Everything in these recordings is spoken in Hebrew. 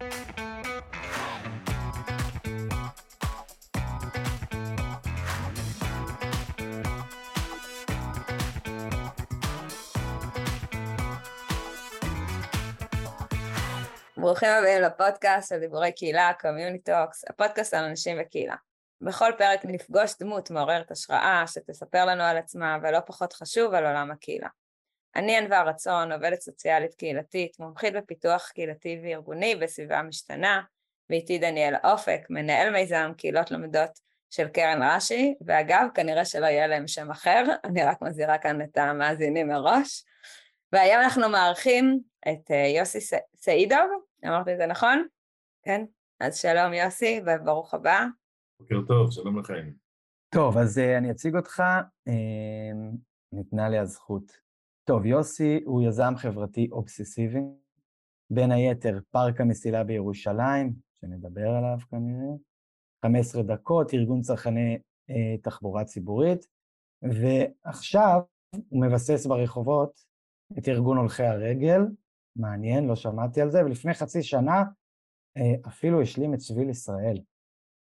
ברוכים הבאים לפודקאסט של דיבורי קהילה, Community Talks, הפודקאסט על אנשים וקהילה. בכל פרק נפגוש דמות מעוררת השראה שתספר לנו על עצמה, ולא פחות חשוב, על עולם הקהילה. אני ענווה רצון, עובדת סוציאלית קהילתית, מומחית בפיתוח קהילתי וארגוני בסביבה משתנה, ואיתי דניאל אופק, מנהל מיזם קהילות לומדות של קרן רש"י, ואגב, כנראה שלא יהיה להם שם אחר, אני רק מזהירה כאן את המאזינים מראש. והיום אנחנו מארחים את אה, יוסי סעידוב, אמרתי את זה נכון? כן? אז שלום יוסי, וברוך הבא. בוקר טוב, שלום לכם. טוב, אז uh, אני אציג אותך, uh, ניתנה לי הזכות. טוב, יוסי הוא יזם חברתי אובססיבי, בין היתר פארק המסילה בירושלים, שנדבר עליו כנראה, 15 דקות, ארגון צרכני uh, תחבורה ציבורית, ועכשיו הוא מבסס ברחובות את ארגון הולכי הרגל, מעניין, לא שמעתי על זה, ולפני חצי שנה אה, אפילו השלים את שביל ישראל.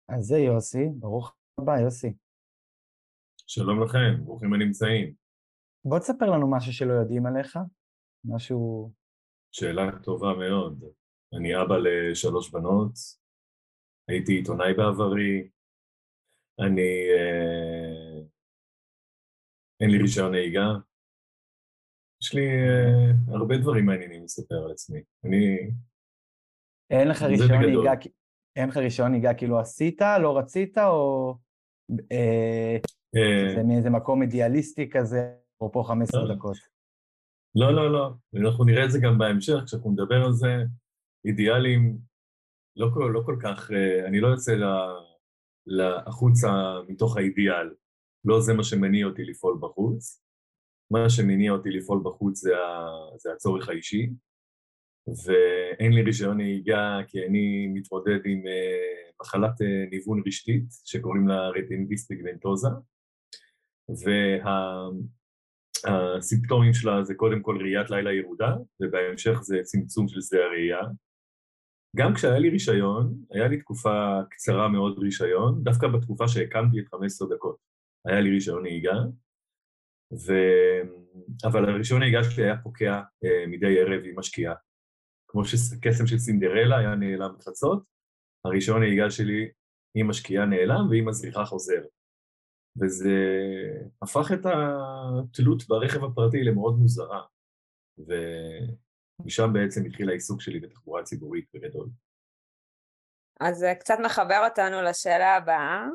אז זה יוסי, ברוך הבא, יוסי. שלום לכם, ברוכים הנמצאים. בוא תספר לנו משהו שלא יודעים עליך, משהו... שאלה טובה מאוד. אני אבא לשלוש בנות, הייתי עיתונאי בעברי, אני... אה, אין לי רישיון נהיגה, יש לי uh, הרבה דברים מעניינים לספר על עצמי. אני... אין לך רישיון נהיגה, אין לך רישיון נהיגה כאילו עשית, לא רצית, או אה, אה, זה מאיזה מקום אידיאליסטי כזה, אפרופו 15 לא, דקות? לא, לא, לא. אנחנו נראה את זה גם בהמשך, כשאנחנו נדבר על זה, אידיאלים, לא, לא כל כך, אני לא יוצא החוצה מתוך האידיאל. לא זה מה שמניע אותי לפעול בחוץ. מה שמניע אותי לפעול בחוץ זה, ה, זה הצורך האישי, ואין לי רישיון נהיגה כי אני מתמודד עם uh, מחלת uh, ניוון רשתית שקוראים לה רטינגיסט פיגמנטוזה, והסימפטומים וה, שלה זה קודם כל ראיית לילה ירודה, ובהמשך זה צמצום של שדה הראייה. גם כשהיה לי רישיון, היה לי תקופה קצרה מאוד רישיון, דווקא בתקופה שהקמתי את 15 דקות. היה לי רישיון נהיגה, ו... אבל הראשון נהיגה שלי היה פוקע אה, מדי ערב עם השקיעה. כמו שקסם של סינדרלה היה נעלם בחצות, הראשון נהיגה שלי עם השקיעה נעלם ועם הזריחה חוזר. וזה הפך את התלות ברכב הפרטי למאוד מוזרה. ומשם בעצם התחיל העיסוק שלי בתחבורה ציבורית בגדול. אז זה קצת מחבר אותנו לשאלה הבאה,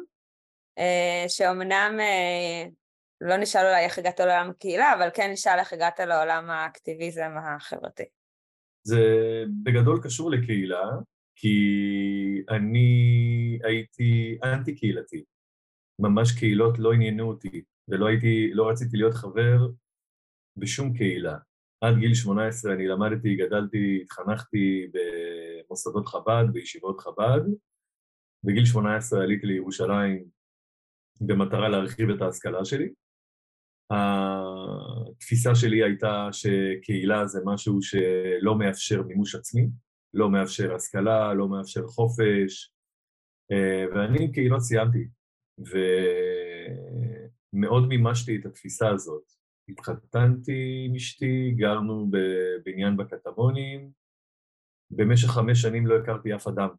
אה, שאומנם אה, לא נשאל אולי איך הגעת לעולם הקהילה, אבל כן נשאל איך הגעת לעולם האקטיביזם החברתי. זה בגדול קשור לקהילה, כי אני הייתי אנטי קהילתי. ממש קהילות לא עניינו אותי, ולא הייתי, לא רציתי להיות חבר בשום קהילה. עד גיל 18 אני למדתי, גדלתי, התחנכתי במוסדות חב"ד, בישיבות חב"ד. בגיל 18 עליתי לירושלים במטרה להרחיב את ההשכלה שלי. התפיסה שלי הייתה שקהילה זה משהו שלא מאפשר מימוש עצמי, לא מאפשר השכלה, לא מאפשר חופש, אה, ואני קהילות סיימתי, ומאוד מימשתי את התפיסה הזאת. התחתנתי עם אשתי, גרנו בבניין בקטמונים, במשך חמש שנים לא הכרתי אף אדם.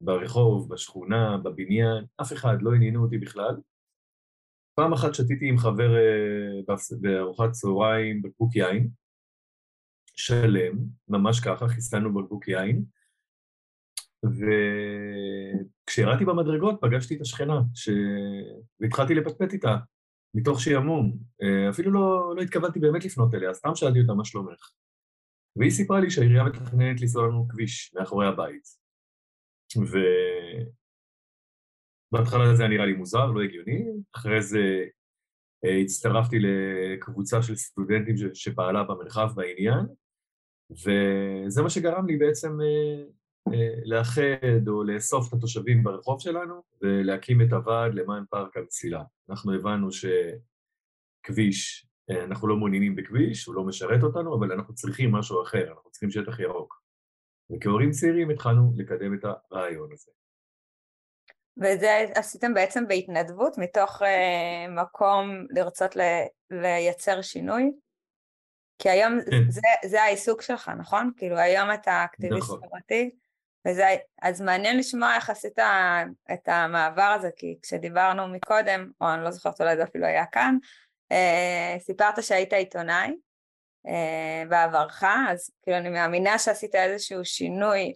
ברחוב, בשכונה, בבניין, אף אחד לא עניינו אותי בכלל. פעם אחת שתיתי עם חבר אה, בארוחת צהריים בקבוק יין, שלם, ממש ככה, חיסלנו בקבוק יין, וכשירדתי במדרגות פגשתי את השכנה, ש... והתחלתי לפטפט איתה, מתוך שעמום. אה, אפילו לא, לא התכוונתי באמת לפנות אליה, סתם שאלתי אותה מה שלומך. והיא סיפרה לי שהעירייה מתכננת לנסוע לנו כביש מאחורי הבית. ו... בהתחלה זה היה נראה לי מוזר, לא הגיוני, אחרי זה אה, הצטרפתי לקבוצה של סטודנטים שפעלה במרחב בעניין, וזה מה שגרם לי בעצם אה, לאחד או לאסוף את התושבים ברחוב שלנו ולהקים את הוועד למען פארק המסילה. אנחנו הבנו שכביש, אנחנו לא מעוניינים בכביש, הוא לא משרת אותנו, אבל אנחנו צריכים משהו אחר, אנחנו צריכים שטח ירוק. וכהורים צעירים התחלנו לקדם את הרעיון הזה. ואת זה עשיתם בעצם בהתנדבות, מתוך uh, מקום לרצות ל, לייצר שינוי? כי היום כן. זה, זה העיסוק שלך, נכון? כאילו היום אתה אקטיביסט נכון. חברתי, וזה, אז מעניין לשמוע איך עשית את המעבר הזה, כי כשדיברנו מקודם, או אני לא זוכרת אולי זה אפילו היה כאן, uh, סיפרת שהיית עיתונאי uh, בעברך, אז כאילו אני מאמינה שעשית איזשהו שינוי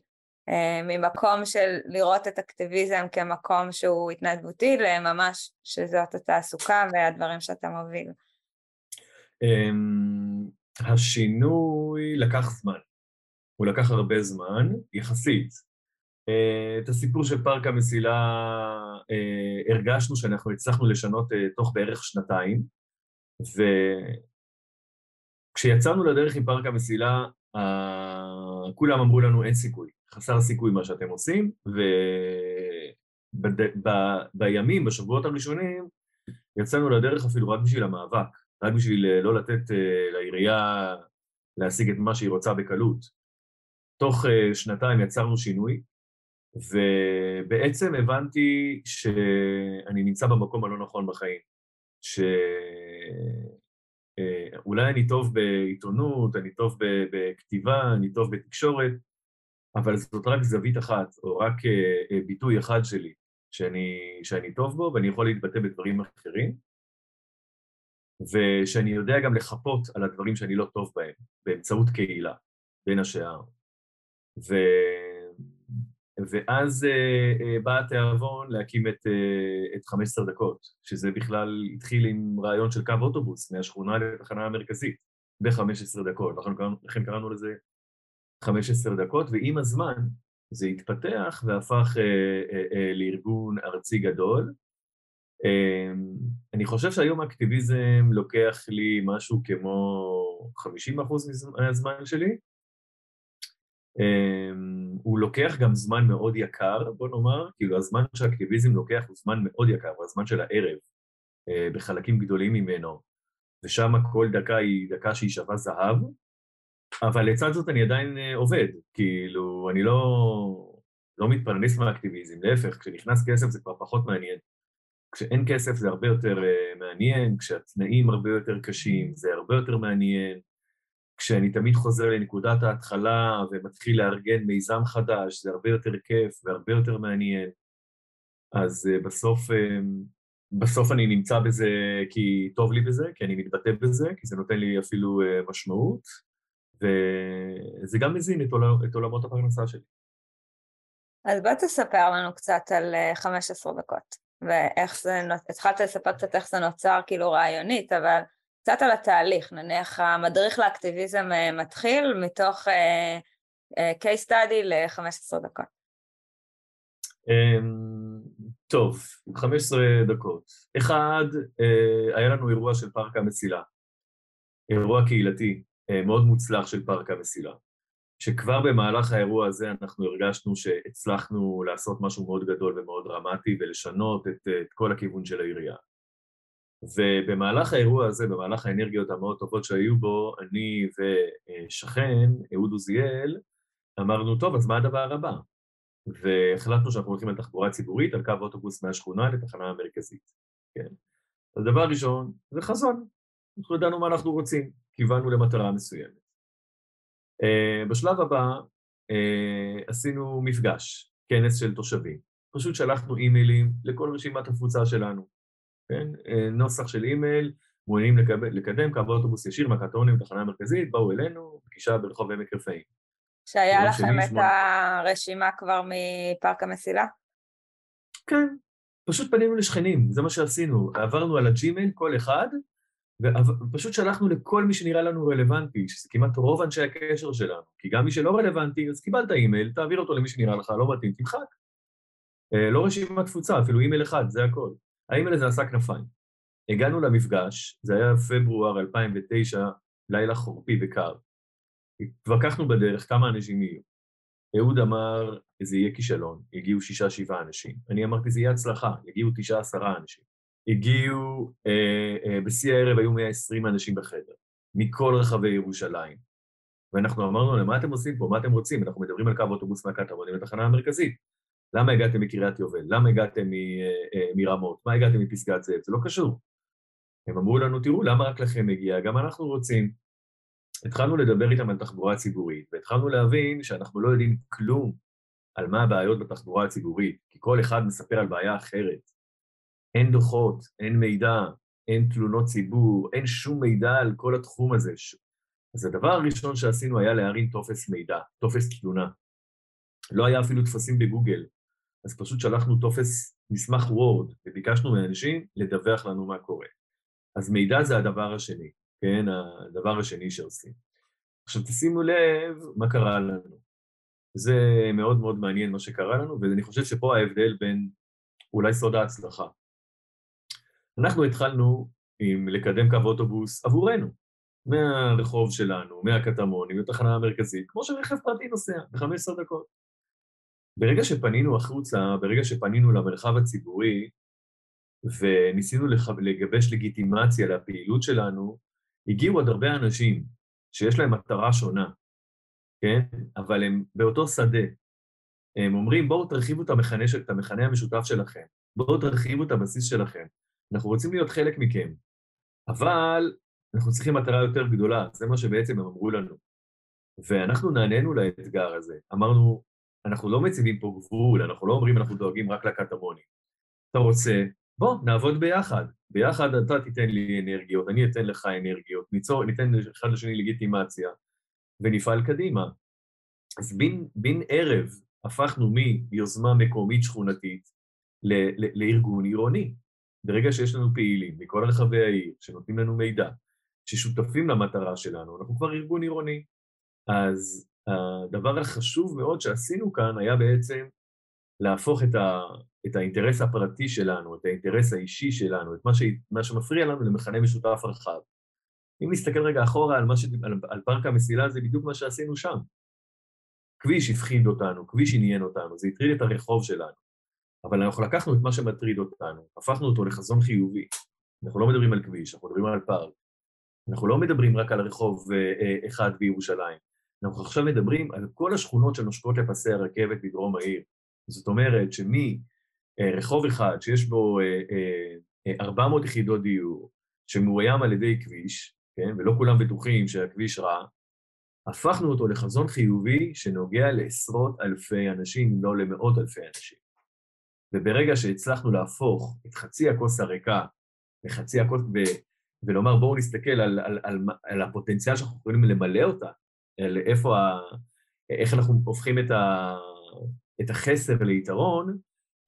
אה, ממקום של לראות את אקטיביזם כמקום שהוא התנדבותי לממש שזאת התעסוקה והדברים שאתה מוביל. אמ, השינוי לקח זמן. הוא לקח הרבה זמן, יחסית. אה, את הסיפור של פארק המסילה אה, הרגשנו שאנחנו הצלחנו לשנות תוך בערך שנתיים, וכשיצאנו לדרך עם פארק המסילה, כולם אמרו לנו אין סיכוי. חסר סיכוי מה שאתם עושים, ובימים, בשבועות הראשונים, יצאנו לדרך אפילו רק בשביל המאבק, רק בשביל אה, לא לתת אה, לעירייה להשיג את מה שהיא רוצה בקלות. תוך אה, שנתיים יצרנו שינוי, ובעצם הבנתי שאני נמצא במקום הלא נכון בחיים, שאולי אני טוב בעיתונות, אני טוב בכתיבה, אני טוב בתקשורת, אבל זאת רק זווית אחת, או רק uh, ביטוי אחד שלי, שאני, שאני טוב בו ואני יכול להתבטא בדברים אחרים, ושאני יודע גם לחפות על הדברים שאני לא טוב בהם, באמצעות קהילה, בין השאר. ו... ואז uh, uh, בא התיאבון להקים את, uh, את 15 דקות, שזה בכלל התחיל עם רעיון של קו אוטובוס מהשכונה לתחנה המרכזית, ב-15 דקות, לכן קראנו לזה 15 דקות, ועם הזמן זה התפתח והפך אה, אה, אה, לארגון ארצי גדול. אה, אני חושב שהיום האקטיביזם לוקח לי משהו כמו 50% מהזמן שלי. אה, הוא לוקח גם זמן מאוד יקר, בוא נאמר, כאילו הזמן שהאקטיביזם לוקח הוא זמן מאוד יקר, הוא הזמן של הערב, אה, בחלקים גדולים ממנו, ושם כל דקה היא דקה שהיא שווה זהב. אבל לצד זאת אני עדיין אה, עובד, כאילו, אני לא, לא מתפרנס מהאקטיביזם, להפך, כשנכנס כסף זה כבר פחות מעניין. כשאין כסף זה הרבה יותר uh, מעניין, כשהתנאים הרבה יותר קשים זה הרבה יותר מעניין, כשאני תמיד חוזר לנקודת ההתחלה ומתחיל לארגן מיזם חדש, זה הרבה יותר כיף והרבה יותר מעניין. אז uh, בסוף, uh, בסוף אני נמצא בזה כי טוב לי בזה, כי אני מתבטא בזה, כי זה נותן לי אפילו uh, משמעות, וזה גם מזין את, עול... את עולמות הפרנסה שלי. אז בוא תספר לנו קצת על 15 אה, דקות, ואיך זה, התחלת לספר קצת איך זה נוצר כאילו רעיונית, אבל קצת על התהליך, נניח המדריך לאקטיביזם אה, מתחיל מתוך uh, uh, case study ל-15 דקות. Um, טוב, 15 דקות. אחד, היה לנו אירוע של פארק המסילה, אירוע קהילתי, אה, מאוד מוצלח של פארק המסילה, שכבר במהלך האירוע הזה אנחנו הרגשנו שהצלחנו לעשות משהו מאוד גדול ומאוד דרמטי ולשנות את, את כל הכיוון של העירייה. ובמהלך האירוע הזה, במהלך האנרגיות המאוד טובות שהיו בו, אני ושכן, אהוד עוזיאל, אמרנו, טוב, אז מה הדבר הבא? והחלטנו שאנחנו הולכים על תחבורה ציבורית, על קו אוטובוס מהשכונה לתחנה המרכזית, כן? אז דבר ראשון, זה חזון. אנחנו ידענו מה אנחנו רוצים. כיוונו למטרה מסוימת. Uh, בשלב הבא uh, עשינו מפגש, כנס של תושבים. פשוט שלחנו אימיילים לכל רשימת התפוצה שלנו, כן? Uh, נוסח של אימייל, מעוניינים לקדם קו אוטובוס ישיר מהקטונים לתחנה המרכזית, באו אלינו, פגישה ברחוב עמק רפאים. שהיה לכם את שמונה... הרשימה כבר מפארק המסילה? כן, פשוט פנינו לשכנים, זה מה שעשינו. עברנו על הג'ימייל, כל אחד, ופשוט שלחנו לכל מי שנראה לנו רלוונטי, שזה כמעט רוב אנשי הקשר שלנו, כי גם מי שלא רלוונטי, אז קיבלת אימייל, תעביר אותו למי שנראה לך לא מתאים, תמחק. אה, לא רשימת תפוצה, אפילו אימייל אחד, זה הכל. האימייל הזה עשה כנפיים. הגענו למפגש, זה היה פברואר 2009, לילה חורפי וקר. התווכחנו בדרך כמה אנשים יהיו. אהוד אמר, זה יהיה כישלון, יגיעו שישה-שבעה אנשים. אני אמרתי, זה יהיה הצלחה, יגיעו תשעה-עשרה אנשים. הגיעו, אה, אה, בשיא הערב היו 120 אנשים בחדר, מכל רחבי ירושלים. ואנחנו אמרנו להם, מה אתם עושים פה? מה אתם רוצים? אנחנו מדברים על קו אוטובוס מהקטמונים לתחנה המרכזית. למה הגעתם מקריית יובל? למה הגעתם אה, מרמות? מה הגעתם מפסגת זאב? זה לא קשור. הם אמרו לנו, תראו, למה רק לכם מגיע? גם אנחנו רוצים. התחלנו לדבר איתם על תחבורה ציבורית, והתחלנו להבין שאנחנו לא יודעים כלום על מה הבעיות בתחבורה הציבורית, כי כל אחד מספר על בעיה אחרת. אין דוחות, אין מידע, אין תלונות ציבור, אין שום מידע על כל התחום הזה. אז הדבר הראשון שעשינו היה להרים טופס מידע, טופס תלונה. לא היה אפילו טפסים בגוגל, אז פשוט שלחנו טופס מסמך וורד, וביקשנו מאנשים לדווח לנו מה קורה. אז מידע זה הדבר השני, כן? הדבר השני שעושים. עכשיו תשימו לב מה קרה לנו. זה מאוד מאוד מעניין מה שקרה לנו, ואני חושב שפה ההבדל בין אולי סוד ההצלחה. אנחנו התחלנו עם לקדם קו אוטובוס עבורנו, מהרחוב שלנו, מהקטמונים, מהתחנה המרכזית, כמו שרכב פרטי נוסע, ב-15 דקות. ברגע שפנינו החוצה, ברגע שפנינו למרחב הציבורי, וניסינו לגבש לגיטימציה לפעילות שלנו, הגיעו עוד הרבה אנשים שיש להם מטרה שונה, כן? אבל הם באותו שדה. הם אומרים, בואו תרחיבו את המכנה, את המכנה המשותף שלכם, בואו תרחיבו את הבסיס שלכם, אנחנו רוצים להיות חלק מכם, אבל אנחנו צריכים מטרה יותר גדולה, זה מה שבעצם הם אמרו לנו. ואנחנו נענינו לאתגר הזה, אמרנו, אנחנו לא מציבים פה גבול, אנחנו לא אומרים אנחנו דואגים רק לקטמונים. אתה רוצה, בוא, נעבוד ביחד. ביחד אתה תיתן לי אנרגיות, אני אתן לך אנרגיות, ניצור, ניתן אחד לשני לגיטימציה, ונפעל קדימה. אז בין, בין ערב הפכנו מיוזמה מקומית שכונתית ל, ל, לארגון עירוני. ברגע שיש לנו פעילים מכל רחבי העיר, שנותנים לנו מידע, ששותפים למטרה שלנו, אנחנו כבר ארגון עירוני. אז הדבר החשוב מאוד שעשינו כאן היה בעצם להפוך את, ה, את האינטרס הפרטי שלנו, את האינטרס האישי שלנו, את מה, ש, מה שמפריע לנו למכנה משותף רחב. אם נסתכל רגע אחורה על, ש... על, על פארק המסילה, זה בדיוק מה שעשינו שם. כביש הפחיד אותנו, כביש עניין אותנו, זה הטריד את הרחוב שלנו. אבל אנחנו לקחנו את מה שמטריד אותנו, הפכנו אותו לחזון חיובי. אנחנו לא מדברים על כביש, אנחנו מדברים על פארק. אנחנו לא מדברים רק על רחוב אה, אה, אחד בירושלים. אנחנו עכשיו מדברים על כל השכונות שנושקות לפסי הרכבת בדרום העיר. זאת אומרת שמרחוב אחד שיש בו 400 יחידות דיור, שמאוים על ידי כביש, כן, ולא כולם בטוחים שהכביש רע, הפכנו אותו לחזון חיובי שנוגע לעשרות אלפי אנשים, אם לא למאות אלפי אנשים. וברגע שהצלחנו להפוך את חצי הכוס הריקה לחצי הכוס. ולומר בואו נסתכל על, על, על, על הפוטנציאל שאנחנו יכולים למלא אותה, על איפה ה... איך אנחנו הופכים את, ה... את החסר ליתרון,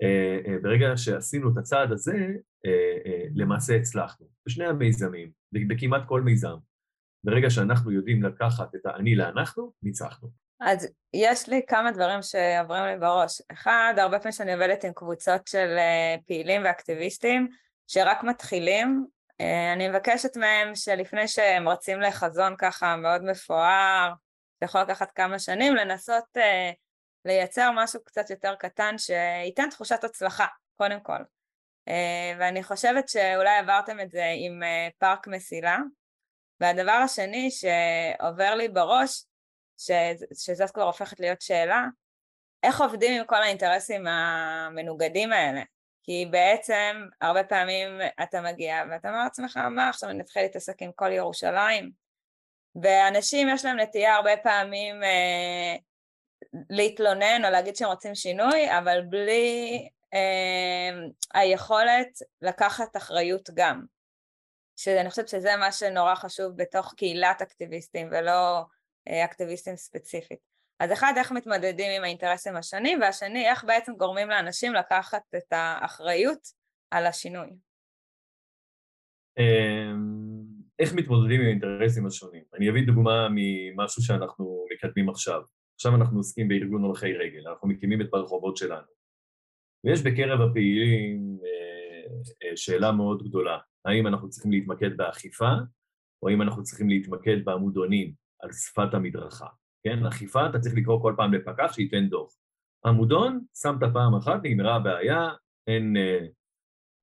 אה, אה, ברגע שעשינו את הצעד הזה, אה, למעשה הצלחנו. בשני המיזמים, בכמעט כל מיזם. ברגע שאנחנו יודעים לקחת את האני לאנחנו, ניצחנו. אז יש לי כמה דברים שעוברים לי בראש. אחד, הרבה פעמים שאני עובדת עם קבוצות של פעילים ואקטיביסטים שרק מתחילים, אני מבקשת מהם שלפני שהם רצים לחזון ככה מאוד מפואר, שיכול לקחת כמה שנים, לנסות לייצר משהו קצת יותר קטן שייתן תחושת הצלחה, קודם כל. אה, ואני חושבת שאולי עברתם את זה עם אה, פארק מסילה. והדבר השני שעובר לי בראש, שזאת כבר הופכת להיות שאלה, איך עובדים עם כל האינטרסים המנוגדים האלה? כי בעצם הרבה פעמים אתה מגיע ואתה אומר לעצמך, מה עכשיו אני אתחיל להתעסק עם כל ירושלים? ואנשים יש להם נטייה הרבה פעמים אה, להתלונן או להגיד שהם רוצים שינוי, אבל בלי אה, היכולת לקחת אחריות גם. שאני חושבת שזה מה שנורא חשוב בתוך קהילת אקטיביסטים ולא אה, אקטיביסטים ספציפית. אז אחד, איך מתמודדים עם האינטרסים השונים, והשני, איך בעצם גורמים לאנשים לקחת את האחריות על השינוי. אמ, איך מתמודדים עם האינטרסים השונים? אני אביא דוגמה ממשהו שאנחנו מקדמים עכשיו. עכשיו אנחנו עוסקים בארגון הולכי רגל, אנחנו מקימים את ברחובות שלנו. ויש בקרב הפעילים אה, אה, שאלה מאוד גדולה, האם אנחנו צריכים להתמקד באכיפה, או האם אנחנו צריכים להתמקד בעמודונים על שפת המדרכה. כן, אכיפה אתה צריך לקרוא כל פעם לפקח שייתן דוח. עמודון, שמת פעם אחת, נגמרה הבעיה, אין, אה,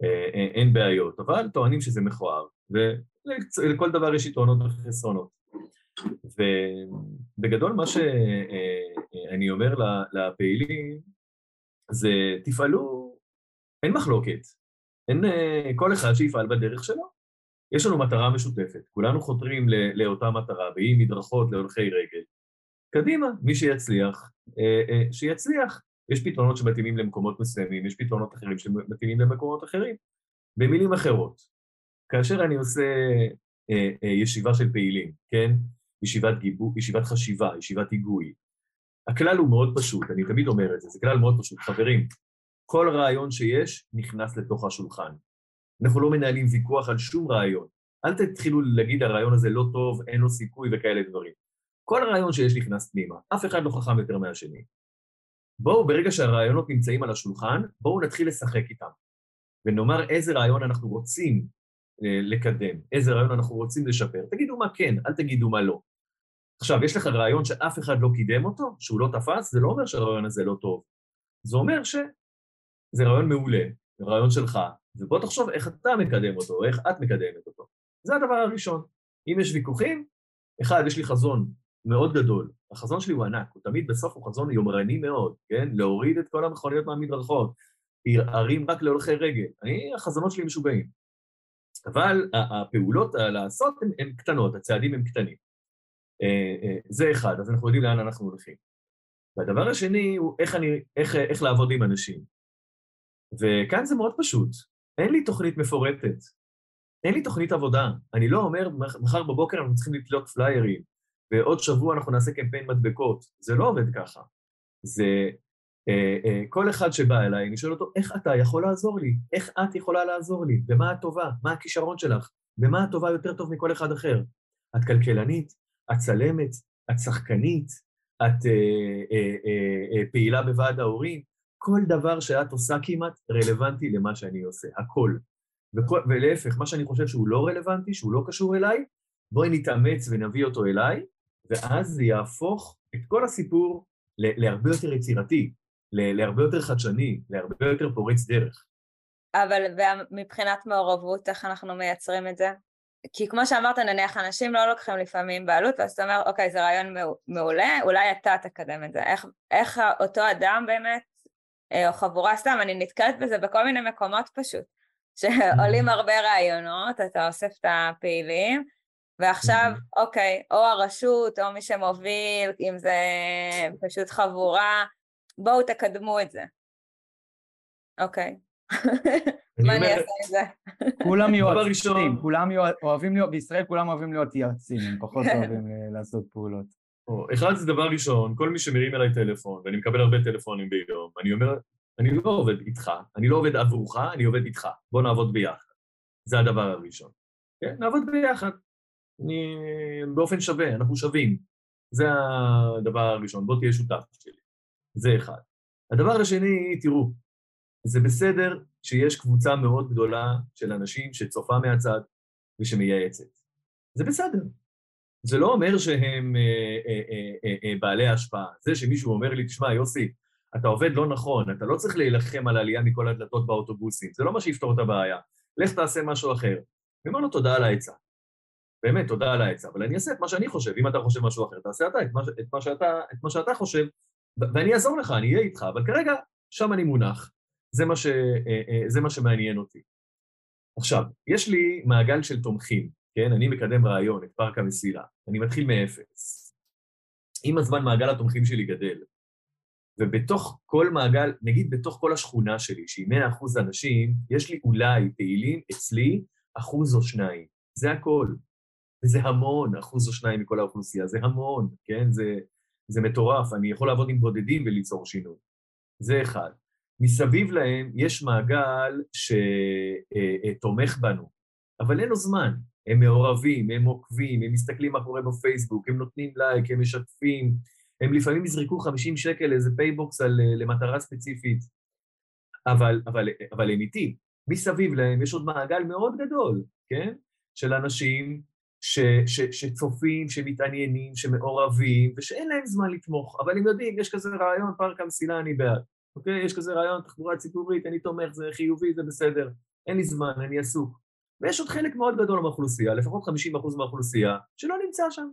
אה, אין בעיות, אבל טוענים שזה מכוער, ולכל דבר יש יתרונות וחסרונות. ובגדול מה שאני אומר לפעילים זה תפעלו, אין מחלוקת, אין כל אחד שיפעל בדרך שלו. יש לנו מטרה משותפת, כולנו חותרים לאותה מטרה, והיא מדרכות להולכי רגל. קדימה, מי שיצליח, שיצליח. יש פתרונות שמתאימים למקומות מסוימים, יש פתרונות אחרים שמתאימים למקומות אחרים. במילים אחרות, כאשר אני עושה אה, אה, ישיבה של פעילים, כן? ישיבת גיבו, ישיבת חשיבה, ישיבת היגוי, הכלל הוא מאוד פשוט, אני תמיד אומר את זה, זה כלל מאוד פשוט. חברים, כל רעיון שיש נכנס לתוך השולחן. אנחנו לא מנהלים ויכוח על שום רעיון. אל תתחילו להגיד הרעיון הזה לא טוב, אין לו סיכוי וכאלה דברים. כל רעיון שיש נכנס פנימה, אף אחד לא חכם יותר מהשני. בואו, ברגע שהרעיונות נמצאים על השולחן, בואו נתחיל לשחק איתם. ונאמר איזה רעיון אנחנו רוצים אה, לקדם, איזה רעיון אנחנו רוצים לשפר. תגידו מה כן, אל תגידו מה לא. עכשיו, יש לך רעיון שאף אחד לא קידם אותו, שהוא לא תפס, זה לא אומר שהרעיון הזה לא טוב. זה אומר שזה רעיון מעולה, זה רעיון שלך, ובוא תחשוב איך אתה מקדם אותו, איך את מקדמת אותו. זה הדבר הראשון. אם יש ויכוחים, אחד, יש לי חזון מאוד גדול. החזון שלי הוא ענק, הוא תמיד בסוף הוא חזון יומרני מאוד, כן? להוריד את כל המכוניות מהמדרכות, ערים רק להולכי רגל. אני, החזונות שלי משוגעים. אבל הפעולות לעשות הן קטנות, הצעדים הם קטנים. אה, אה, זה אחד, אז אנחנו יודעים לאן אנחנו הולכים. והדבר השני הוא איך, אני, איך, איך לעבוד עם אנשים. וכאן זה מאוד פשוט, אין לי תוכנית מפורטת, אין לי תוכנית עבודה. אני לא אומר, מחר בבוקר אנחנו צריכים לתלות פליירים, ועוד שבוע אנחנו נעשה קמפיין מדבקות. זה לא עובד ככה. זה אה, אה, כל אחד שבא אליי, אני שואל אותו, איך אתה יכול לעזור לי? איך את יכולה לעזור לי? במה את טובה? מה הכישרון שלך? במה את טובה יותר טוב מכל אחד אחר? את כלכלנית? את צלמת? את שחקנית? את אה, אה, אה, אה, פעילה בוועד ההורים? כל דבר שאת עושה כמעט רלוונטי למה שאני עושה, הכל. וכל, ולהפך, מה שאני חושב שהוא לא רלוונטי, שהוא לא קשור אליי, בואי נתאמץ ונביא אותו אליי, ואז זה יהפוך את כל הסיפור להרבה יותר יצירתי, להרבה יותר חדשני, להרבה יותר פורץ דרך. אבל מבחינת מעורבות, איך אנחנו מייצרים את זה? כי כמו שאמרת, נניח, אנשים לא לוקחים לפעמים בעלות, ואז אתה אומר, אוקיי, זה רעיון מעולה, אולי אתה תקדם את זה. איך, איך אותו אדם באמת, אה, או חבורה סתם, אני נתקלת בזה בכל מיני מקומות פשוט, שעולים הרבה רעיונות, אתה אוסף את הפעילים, ועכשיו, אוקיי, או הרשות, או מי שמוביל, אם זה פשוט חבורה, בואו תקדמו את זה. אוקיי. מה אני אעשה עם זה? כולם יועצים, כולם אוהבים להיות, בישראל כולם אוהבים להיות יועצים, הם פחות כן. אוהבים אה, לעשות פעולות. אחד זה דבר ראשון, כל מי שמרים אליי טלפון, ואני מקבל הרבה טלפונים ביום, אני אומר, אני לא עובד איתך, אני לא עובד עבורך, אני עובד איתך, בוא נעבוד ביחד. זה הדבר הראשון. כן, נעבוד ביחד. אני, באופן שווה, אנחנו שווים. זה הדבר הראשון, בוא תהיה שותף שלי. זה אחד. הדבר השני, תראו, זה בסדר שיש קבוצה מאוד גדולה של אנשים שצופה מהצד ושמייעצת. זה בסדר. זה לא אומר שהם אה, אה, אה, אה, אה, בעלי השפעה. זה שמישהו אומר לי, תשמע, יוסי, אתה עובד לא נכון, אתה לא צריך להילחם על העלייה מכל הדלתות באוטובוסים, זה לא מה שיפתור את הבעיה. לך תעשה משהו אחר. אני אומר לו, תודה על העצה. באמת, תודה על העצה, אבל אני אעשה את מה שאני חושב. אם אתה חושב משהו אחר, תעשה אתה את מה, את מה, שאתה, את מה שאתה חושב, ואני אעזור לך, אני אהיה איתך, אבל כרגע שם אני מונח. זה מה, ש, אה, אה, זה מה שמעניין אותי. עכשיו, יש לי מעגל של תומכים, כן? אני מקדם רעיון, את פארק המסילה. אני מתחיל מאפס. עם הזמן מעגל התומכים שלי גדל, ובתוך כל מעגל, נגיד בתוך כל השכונה שלי, שהיא 100% אנשים, יש לי אולי פעילים אצלי אחוז או שניים. זה הכל. וזה המון, אחוז או שניים מכל האוכלוסייה, זה המון, כן? זה, זה מטורף, אני יכול לעבוד עם בודדים וליצור שינוי. זה אחד. מסביב להם יש מעגל שתומך בנו, אבל אין לו זמן. הם מעורבים, הם עוקבים, הם מסתכלים מה קורה בפייסבוק, הם נותנים לייק, הם משתפים, הם לפעמים יזרקו 50 שקל לאיזה PayBox על, למטרה ספציפית, אבל, אבל, אבל הם איתי. מסביב להם יש עוד מעגל מאוד גדול, כן? של אנשים ש, ש, שצופים, שמתעניינים, שמעורבים, ושאין להם זמן לתמוך, אבל הם יודעים, יש כזה רעיון, פארק המסילה, אני בעד. אוקיי? יש כזה רעיון, תחבורה ציבורית, אני תומך, זה חיובי, זה בסדר. אין לי זמן, אני עסוק. ויש עוד חלק מאוד גדול מהאוכלוסייה, לפחות 50% מהאוכלוסייה, שלא נמצא שם.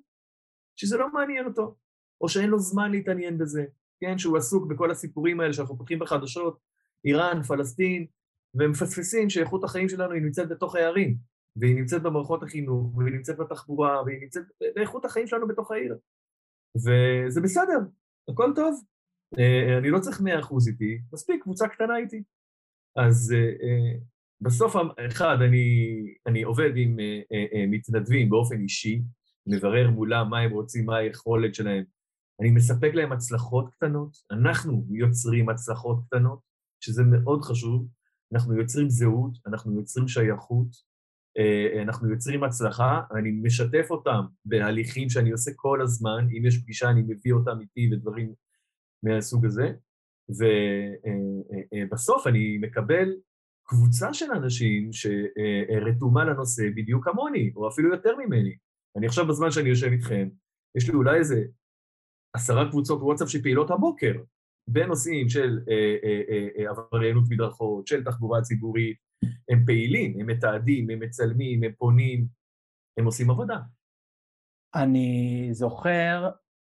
שזה לא מעניין אותו, או שאין לו זמן להתעניין בזה, כן, שהוא עסוק בכל הסיפורים האלה שאנחנו פותחים בחדשות, איראן, פלסטין, ומפספסים שאיכות החיים שלנו היא נמצאת בתוך הערים, והיא נמצאת במערכות החינוך, והיא נמצאת בתחבורה, והיא נמצאת באיכות החיים שלנו בתוך העיר. וזה בסדר, הכל טוב. אה, אני לא צריך מאה אחוז איתי, מספיק קבוצה קטנה איתי. אז אה, אה, בסוף, אחד, אני, אני עובד עם מתנדבים באופן אישי, מברר מולם מה הם רוצים, מה היכולת שלהם. אני מספק להם הצלחות קטנות, אנחנו יוצרים הצלחות קטנות, שזה מאוד חשוב. אנחנו יוצרים זהות, אנחנו יוצרים שייכות, אה, אנחנו יוצרים הצלחה, אני משתף אותם בהליכים שאני עושה כל הזמן, אם יש פגישה אני מביא אותם איתי ודברים מהסוג הזה, ובסוף אני מקבל קבוצה של אנשים שרתומה לנושא בדיוק כמוני, או אפילו יותר ממני. אני עכשיו בזמן שאני יושב איתכם, יש לי אולי איזה עשרה קבוצות וואטסאפ שפעילות הבוקר, בנושאים של אה, אה, אה, אה, עבריינות מדרכות, של תחבורה ציבורית, הם פעילים, הם מתעדים, הם מצלמים, הם פונים, הם עושים עבודה. אני זוכר,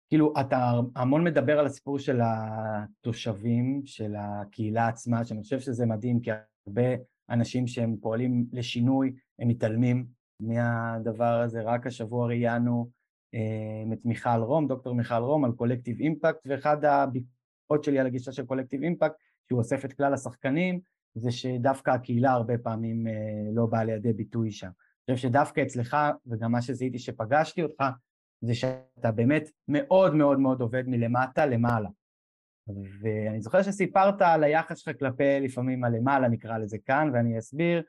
כאילו, אתה המון מדבר על הסיפור של התושבים, של הקהילה עצמה, שאני חושב שזה מדהים, כי הרבה אנשים שהם פועלים לשינוי, הם מתעלמים מהדבר הזה. רק השבוע ראיינו אה, את מיכל רום, דוקטור מיכל רום, על קולקטיב אימפקט, ואחד הביקורות שלי על הגישה של קולקטיב אימפקט, שהוא אוסף את כלל השחקנים, זה שדווקא הקהילה הרבה פעמים אה, לא באה לידי ביטוי שם. אני חושב שדווקא אצלך, וגם מה שזיהיתי שפגשתי אותך, זה שאתה באמת מאוד מאוד מאוד עובד מלמטה למעלה. ואני זוכר שסיפרת על היחס שלך כלפי לפעמים הלמעלה, נקרא לזה כאן, ואני אסביר,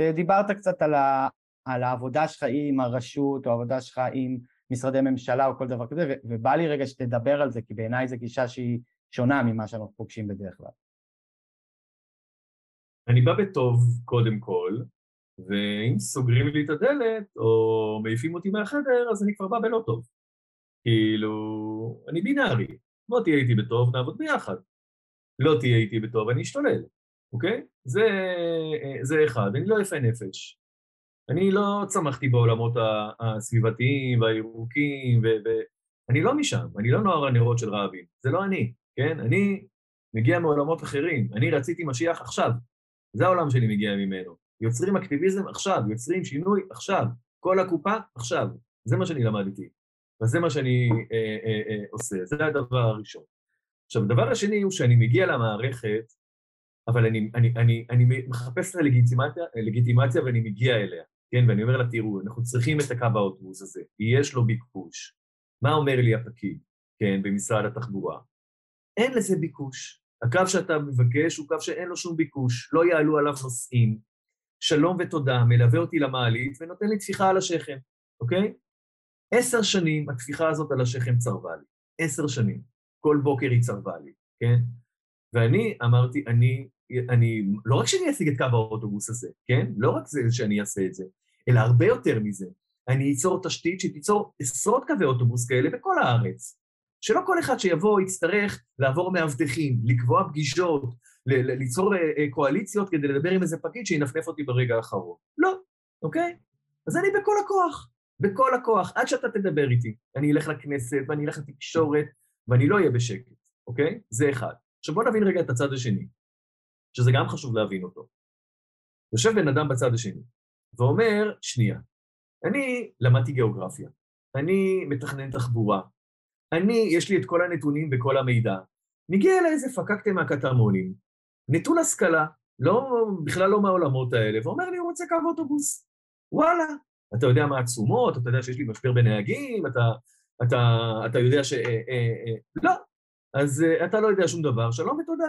שדיברת קצת על, ה, על העבודה שלך עם הרשות, או העבודה שלך עם משרדי ממשלה, או כל דבר כזה, ובא לי רגע שתדבר על זה, כי בעיניי זו גישה שהיא שונה ממה שאנחנו פוגשים בדרך כלל. אני בא בטוב קודם כל, ואם סוגרים לי את הדלת או מעיפים אותי מהחדר, אז אני כבר בא בלא טוב. כאילו, אני בינארי. בוא תהיה איתי בטוב, נעבוד ביחד. לא תהיה איתי בטוב, אני אשתולל, אוקיי? זה, זה אחד. אני לא יפה נפש. אני לא צמחתי בעולמות הסביבתיים והירוקים, ואני לא משם, אני לא נוער הנרות של רבין, זה לא אני, כן? אני מגיע מעולמות אחרים, אני רציתי משיח עכשיו, זה העולם שאני מגיע ממנו. יוצרים אקטיביזם עכשיו, יוצרים שינוי עכשיו, כל הקופה עכשיו. זה מה שאני למדתי, וזה מה שאני אה, אה, אה, עושה, זה הדבר הראשון. עכשיו, הדבר השני הוא שאני מגיע למערכת, אבל אני, אני, אני, אני מחפש את הלגיטימציה ואני מגיע אליה, כן? ואני אומר לה, תראו, אנחנו צריכים את הקו האוטובוס הזה, יש לו ביקוש. מה אומר לי הפקיד, כן, במשרד התחבורה? אין לזה ביקוש. הקו שאתה מבקש הוא קו שאין לו שום ביקוש, לא יעלו עליו נוסעים. שלום ותודה, מלווה אותי למעלית ונותן לי טפיחה על השכם, אוקיי? עשר שנים הטפיחה הזאת על השכם צרבה לי. עשר שנים. כל בוקר היא צרבה לי, כן? ואני אמרתי, אני, אני, לא רק שאני אשיג את קו האוטובוס הזה, כן? לא רק זה שאני אעשה את זה, אלא הרבה יותר מזה. אני אצור תשתית שתיצור עשרות קווי אוטובוס כאלה בכל הארץ. שלא כל אחד שיבוא יצטרך לעבור מאבטחים, לקבוע פגישות, ליצור אה, אה, קואליציות כדי לדבר עם איזה פקיד שינפנף אותי ברגע האחרון. לא, אוקיי? אז אני בכל הכוח, בכל הכוח, עד שאתה תדבר איתי. אני אלך לכנסת ואני אלך לתקשורת ואני לא אהיה בשקט, אוקיי? זה אחד. עכשיו בוא נבין רגע את הצד השני, שזה גם חשוב להבין אותו. יושב בן אדם בצד השני ואומר, שנייה, אני למדתי גיאוגרפיה, אני מתכנן תחבורה, אני, יש לי את כל הנתונים וכל המידע. מגיע אליי איזה פקקטה מהקטמונים, נטול השכלה, לא, בכלל לא מהעולמות האלה, ואומר לי, הוא רוצה קו אוטובוס. וואלה, אתה יודע מה התשומות, אתה יודע שיש לי משבר בנהגים, אתה, אתה, אתה יודע ש... אה, אה, אה, לא, אז אה, אתה לא יודע שום דבר, שלום ותודה.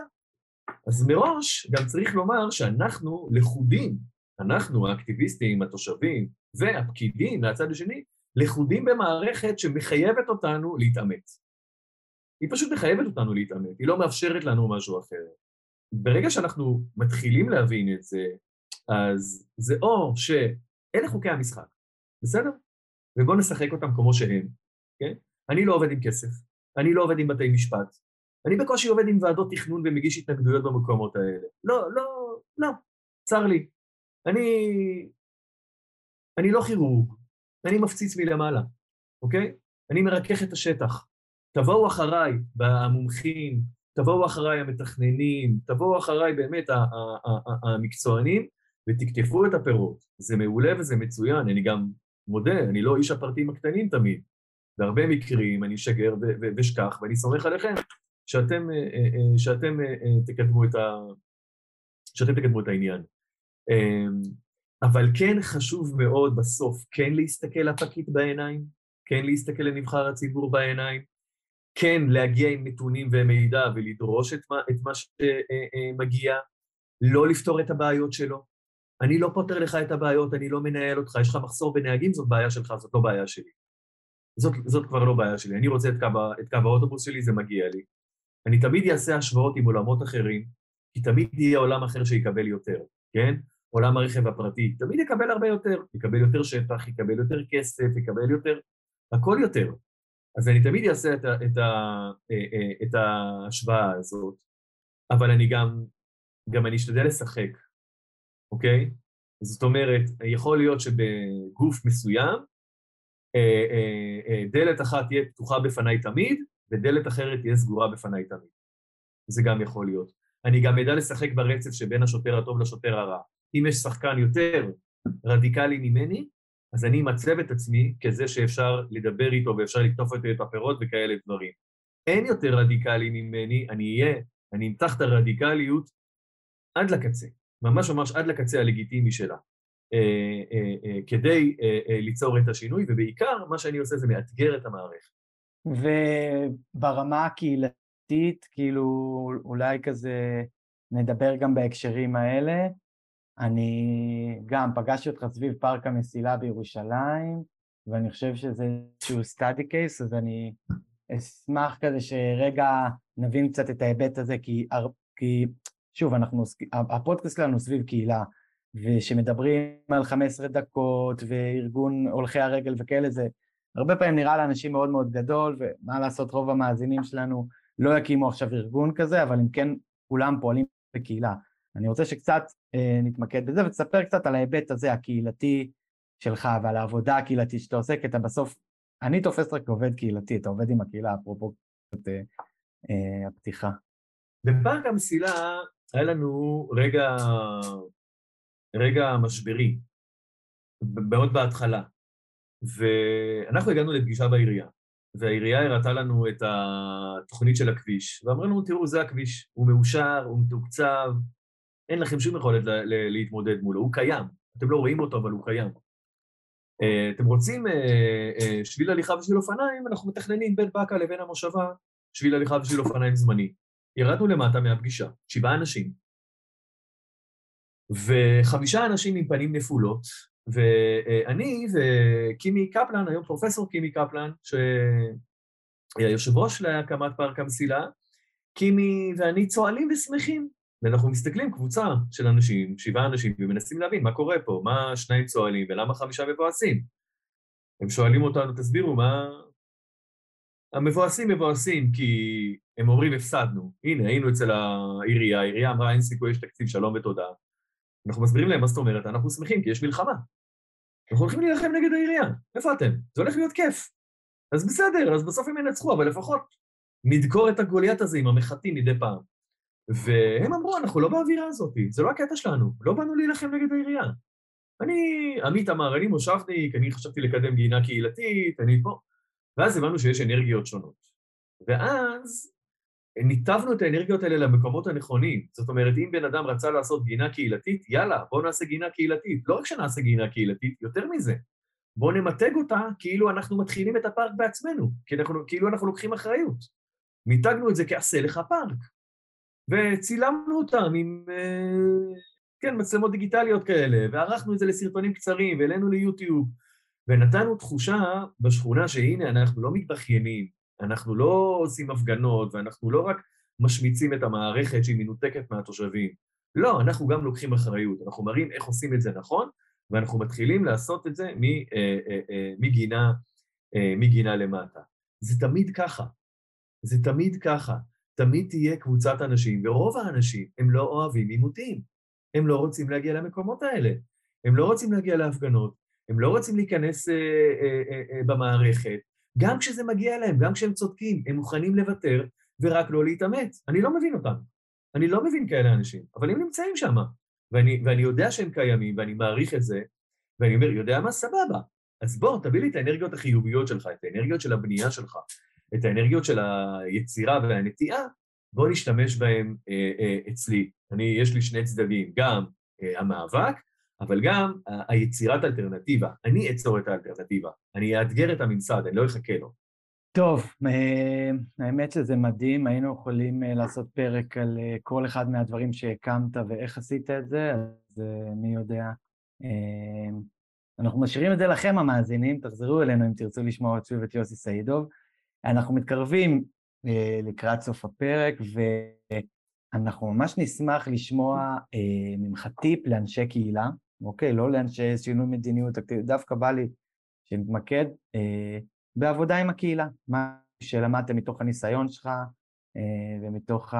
אז מראש גם צריך לומר שאנחנו לכודים, אנחנו האקטיביסטים, התושבים והפקידים מהצד השני, לכודים במערכת שמחייבת אותנו להתאמץ. היא פשוט מחייבת אותנו להתאמץ, היא לא מאפשרת לנו משהו אחר. ברגע שאנחנו מתחילים להבין את זה, אז זה או שאלה חוקי המשחק, בסדר? ובואו נשחק אותם כמו שהם, כן? אני לא עובד עם כסף, אני לא עובד עם בתי משפט, אני בקושי עובד עם ועדות תכנון ומגיש התנגדויות במקומות האלה. לא, לא, לא, צר לי. אני... אני לא כירורג, אני מפציץ מלמעלה, אוקיי? אני מרכך את השטח. תבואו אחריי, המומחים, תבואו אחריי המתכננים, תבואו אחריי באמת המקצוענים, ותקטפו את הפירות. זה מעולה וזה מצוין, אני גם מודה, אני לא איש הפרטים הקטנים תמיד. בהרבה מקרים אני אשגר ואשכח, ואני סומך עליכם שאתם, אה, אה, אה, שאתם תקדמו את, ה... שאתם תקדמו את העניין. אבל כן חשוב מאוד בסוף כן להסתכל לפקיד בעיניים, כן להסתכל לנבחר הציבור בעיניים, כן להגיע עם נתונים ומידע ולדרוש את מה, את מה שמגיע, לא לפתור את הבעיות שלו. אני לא פותר לך את הבעיות, אני לא מנהל אותך, יש לך מחסור בנהגים, זאת בעיה שלך, זאת לא בעיה שלי. זאת, זאת כבר לא בעיה שלי. אני רוצה את קו, את קו האוטובוס שלי, זה מגיע לי. אני תמיד אעשה השוואות עם עולמות אחרים, כי תמיד יהיה עולם אחר שיקבל יותר, כן? עולם הרכב הפרטי, תמיד יקבל הרבה יותר, יקבל יותר שטח, יקבל יותר כסף, יקבל יותר, הכל יותר. אז אני תמיד אעשה את, ה, את, ה, אה, אה, את ההשוואה הזאת, אבל אני גם, גם אני אשתדל לשחק, אוקיי? זאת אומרת, יכול להיות שבגוף מסוים, אה, דלת אחת תהיה פתוחה בפניי תמיד, ודלת אחרת תהיה סגורה בפניי תמיד. זה גם יכול להיות. אני גם אדע לשחק ברצף שבין השוטר הטוב לשוטר הרע. אם יש שחקן יותר רדיקלי ממני, אז אני אמצב את עצמי כזה שאפשר לדבר איתו ואפשר לקטוף איתו את הפירות וכאלה דברים. אין יותר רדיקלי ממני, אני אהיה, אני אמתח את הרדיקליות עד לקצה, ממש ממש עד לקצה הלגיטימי שלה, אה, אה, אה, כדי אה, אה, ליצור את השינוי, ובעיקר מה שאני עושה זה מאתגר את המערכת. וברמה הקהילתית, כאילו אולי כזה נדבר גם בהקשרים האלה, אני גם פגשתי אותך סביב פארק המסילה בירושלים, ואני חושב שזה איזשהו סטאדי קייס, אז אני אשמח כזה שרגע נבין קצת את ההיבט הזה, כי, כי שוב, אנחנו, הפודקאסט שלנו סביב קהילה, ושמדברים על 15 דקות וארגון הולכי הרגל וכאלה, זה הרבה פעמים נראה לאנשים מאוד מאוד גדול, ומה לעשות, רוב המאזינים שלנו לא יקימו עכשיו ארגון כזה, אבל אם כן, כולם פועלים בקהילה. אני רוצה שקצת אה, נתמקד בזה ותספר קצת על ההיבט הזה הקהילתי שלך ועל העבודה הקהילתית שאתה עושה, כי אתה בסוף, אני תופס רק כעובד קהילתי, אתה עובד עם הקהילה, אפרופו קצת אה, אה, הפתיחה. בפארק המסילה היה לנו רגע, רגע משברי, מאוד בהתחלה, ואנחנו הגענו לפגישה בעירייה, והעירייה הראתה לנו את התוכנית של הכביש, ואמרו לנו, תראו, זה הכביש, הוא מאושר, הוא מתוקצב, אין לכם שום יכולת להתמודד מולו, הוא קיים. אתם לא רואים אותו, אבל הוא קיים. אה, אתם רוצים אה, אה, שביל הליכה ושביל אופניים, אנחנו מתכננים בין באקה לבין המושבה שביל הליכה ושביל אופניים זמני. ירדנו למטה מהפגישה, שבעה אנשים, וחמישה אנשים עם פנים נפולות, ואני וקימי קפלן, היום פרופסור קימי קפלן, שהיה יושב ראש להקמת פארק המסילה, קימי ואני צוהלים ושמחים. ואנחנו מסתכלים, קבוצה של אנשים, שבעה אנשים, ומנסים להבין מה קורה פה, מה שניים צוהלים ולמה חמישה מבואסים. הם שואלים אותנו, תסבירו, מה... המבואסים מבואסים כי הם אומרים, הפסדנו. הנה, היינו אצל העירייה, העירייה אמרה, אין סיכוי, יש תקציב, שלום ותודה. אנחנו מסבירים להם, מה זאת אומרת? אנחנו שמחים כי יש מלחמה. אנחנו הולכים להילחם נגד העירייה. איפה אתם? זה הולך להיות כיף. אז בסדר, אז בסוף הם ינצחו, אבל לפחות נדקור את הגוליית הזה עם המחטים מדי פעם. והם אמרו, אנחנו לא באווירה הזאת, זה לא הקטע שלנו, לא באנו להילחם נגד העירייה. אני, עמית אמר, אני מושבניק, אני חשבתי לקדם גינה קהילתית, אני פה. ואז הבנו שיש אנרגיות שונות. ואז ניתבנו את האנרגיות האלה למקומות הנכונים. זאת אומרת, אם בן אדם רצה לעשות גינה קהילתית, יאללה, בואו נעשה גינה קהילתית. לא רק שנעשה גינה קהילתית, יותר מזה. בואו נמתג אותה כאילו אנחנו מתחילים את הפארק בעצמנו, כאילו אנחנו לוקחים אחריות. מיתגנו את זה כעשה לך פארק. וצילמנו אותם עם, אה, כן, מצלמות דיגיטליות כאלה, וערכנו את זה לסרטונים קצרים, והעלינו ליוטיוב, ונתנו תחושה בשכונה שהנה, אנחנו לא מתבכיינים, אנחנו לא עושים הפגנות, ואנחנו לא רק משמיצים את המערכת שהיא מנותקת מהתושבים. לא, אנחנו גם לוקחים אחריות, אנחנו מראים איך עושים את זה נכון, ואנחנו מתחילים לעשות את זה אה, אה, מגינה, מגינה למטה. זה תמיד ככה. זה תמיד ככה. תמיד תהיה קבוצת אנשים, ורוב האנשים הם לא אוהבים עימותים. הם לא רוצים להגיע למקומות האלה. הם לא רוצים להגיע להפגנות, הם לא רוצים להיכנס אה, אה, אה, אה, במערכת, גם כשזה מגיע להם, גם כשהם צודקים, הם מוכנים לוותר ורק לא להתאמץ. אני לא מבין אותם. אני לא מבין כאלה אנשים, אבל הם נמצאים שם. ואני, ואני יודע שהם קיימים, ואני מעריך את זה, ואני אומר, יודע מה? סבבה. אז בוא, תביא לי את האנרגיות החיוביות שלך, את האנרגיות של הבנייה שלך, את האנרגיות של היצירה והנטיעה, בוא נשתמש בהן אה, אה, אצלי. אני, יש לי שני צדדים, גם אה, המאבק, אבל גם היצירת אלטרנטיבה. אני אצור את האלטרנטיבה, אני אאתגר את הממסד, אני לא אחכה לו. טוב, אה, האמת שזה מדהים, היינו יכולים אה, לעשות פרק על אה, כל אחד מהדברים שהקמת ואיך עשית את זה, אז מי יודע. אנחנו משאירים את זה לכם, המאזינים, תחזרו אלינו אם תרצו לשמוע שוב את יוסי סעידוב. אנחנו מתקרבים לקראת סוף הפרק, ואנחנו ממש נשמח לשמוע ממך טיפ לאנשי קהילה, אוקיי? לא לאנשי שינוי מדיניות, דוווקא בא לי שנתמקד בעבודה עם הקהילה, מה שלמדת מתוך הניסיון שלך אה, ומתוך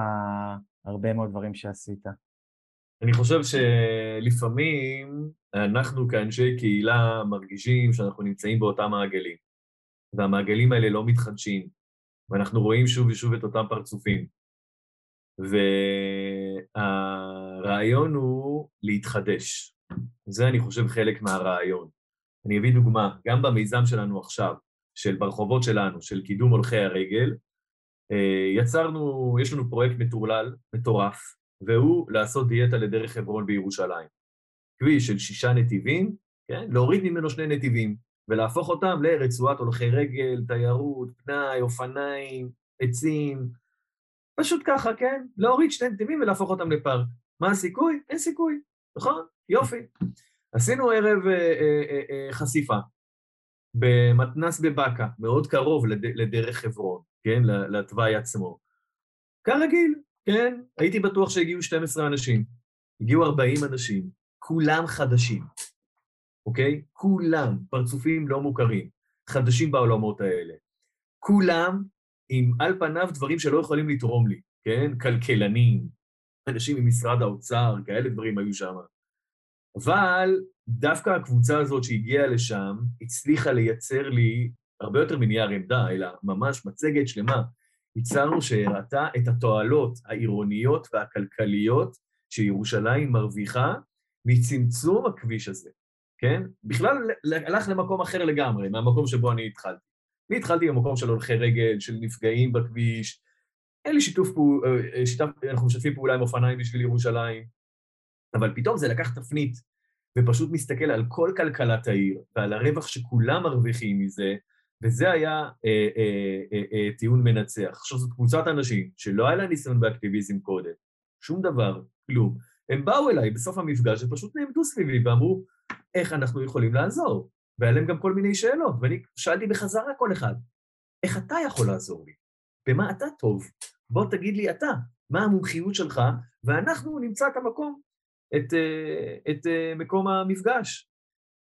הרבה מאוד דברים שעשית. אני חושב שלפעמים אנחנו כאנשי קהילה מרגישים שאנחנו נמצאים באותם מעגלים, והמעגלים האלה לא מתחדשים, ואנחנו רואים שוב ושוב את אותם פרצופים. והרעיון הוא להתחדש. זה, אני חושב, חלק מהרעיון. אני אביא דוגמה, גם במיזם שלנו עכשיו, של ברחובות שלנו, של קידום הולכי הרגל, אה, יצרנו, יש לנו פרויקט מטורלל, מטורף, והוא לעשות דיאטה לדרך חברון בירושלים. כביש של שישה נתיבים, כן? להוריד ממנו שני נתיבים, ולהפוך אותם לרצועת הולכי רגל, תיירות, פנאי, אופניים, עצים, פשוט ככה, כן? להוריד שני נתיבים ולהפוך אותם לפארק. מה הסיכוי? אין סיכוי, נכון? יופי. עשינו ערב אה, אה, אה, אה, חשיפה, במתנס בבאקה, מאוד קרוב לד... לדרך חברון, כן? לתוואי עצמו. כרגיל, כן? הייתי בטוח שהגיעו 12 אנשים. הגיעו 40 אנשים, כולם חדשים, אוקיי? כולם פרצופים לא מוכרים, חדשים בעולמות האלה. כולם עם על פניו דברים שלא יכולים לתרום לי, כן? כלכלנים, אנשים ממשרד האוצר, כאלה דברים היו שם. אבל דווקא הקבוצה הזאת שהגיעה לשם הצליחה לייצר לי הרבה יותר מנייר עמדה, אלא ממש מצגת שלמה. ייצרנו שהראתה את התועלות העירוניות והכלכליות שירושלים מרוויחה מצמצום הכביש הזה, כן? בכלל הלך למקום אחר לגמרי, מהמקום שבו אני התחלתי. אני התחלתי במקום של הולכי רגל, של נפגעים בכביש, אין לי שיתוף פעולה, אה, אנחנו משתפים פעולה עם אופניים בשביל ירושלים, אבל פתאום זה לקח תפנית ופשוט מסתכל על כל כלכלת העיר ועל הרווח שכולם מרוויחים מזה, וזה היה אה, אה, אה, אה, טיעון מנצח. עכשיו, זאת קבוצת אנשים שלא היה לה ניסיון באקטיביזם קודם, שום דבר, כלום. הם באו אליי בסוף המפגש ופשוט נעמדו סביבי ואמרו, איך אנחנו יכולים לעזור? והיה להם גם כל מיני שאלות, ואני שאלתי בחזרה כל אחד, איך אתה יכול לעזור לי? במה אתה טוב? בוא תגיד לי אתה, מה המומחיות שלך, ואנחנו נמצא את המקום את, אה, את אה, מקום המפגש.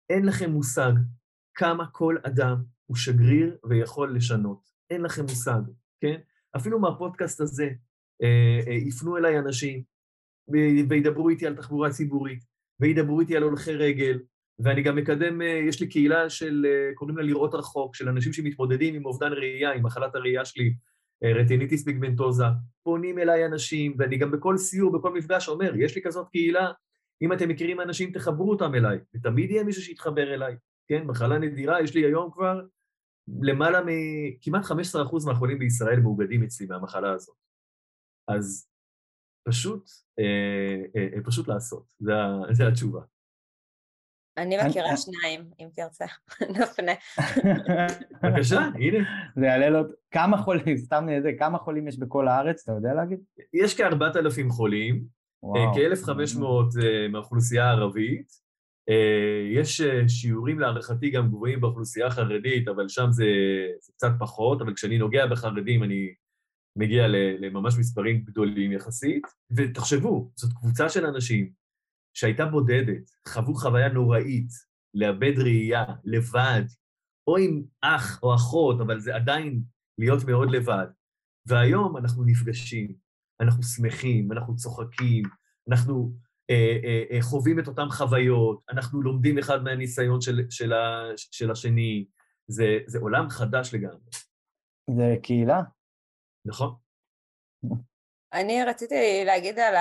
אין לכם מושג כמה כל אדם הוא שגריר ויכול לשנות. אין לכם מושג, כן? אפילו מהפודקאסט הזה אה, יפנו אליי אנשים וידברו איתי על תחבורה ציבורית, וידברו איתי על הולכי רגל, ואני גם מקדם, יש לי קהילה של, קוראים לה לראות רחוק, של אנשים שמתמודדים עם אובדן ראייה, עם מחלת הראייה שלי, רטיניטיס פיגמנטוזה, פונים אליי אנשים, ואני גם בכל סיור, בכל מפגש אומר, יש לי כזאת קהילה, אם אתם מכירים אנשים, תחברו אותם אליי, ותמיד יהיה מישהו שיתחבר אליי, כן? מחלה נדירה, יש לי היום כבר למעלה מ... כמעט 15% מהחולים בישראל מאוגדים אצלי מהמחלה הזאת. אז פשוט, אה, אה, אה פשוט לעשות, זו התשובה. אני מכירה שניים, אם תרצה, נפנה. בבקשה, הנה. זה יעלה לו, כמה חולים, סתם איזה, כמה חולים יש בכל הארץ, אתה יודע להגיד? יש כארבעת אלפים חולים, אה, כ-1,500 אה, מהאוכלוסייה הערבית. אה, יש שיעורים להערכתי גם גבוהים באוכלוסייה החרדית, אבל שם זה, זה קצת פחות, אבל כשאני נוגע בחרדים אני מגיע לממש מספרים גדולים יחסית. ותחשבו, זאת קבוצה של אנשים שהייתה בודדת, חוו חוויה נוראית, לאבד ראייה, לבד, או עם אח או אחות, אבל זה עדיין להיות מאוד לבד. והיום אנחנו נפגשים, אנחנו שמחים, אנחנו צוחקים, אנחנו אה, אה, אה, חווים את אותן חוויות, אנחנו לומדים אחד מהניסיון של, של, ה, של השני, זה, זה עולם חדש לגמרי. זה קהילה. נכון. אני רציתי להגיד על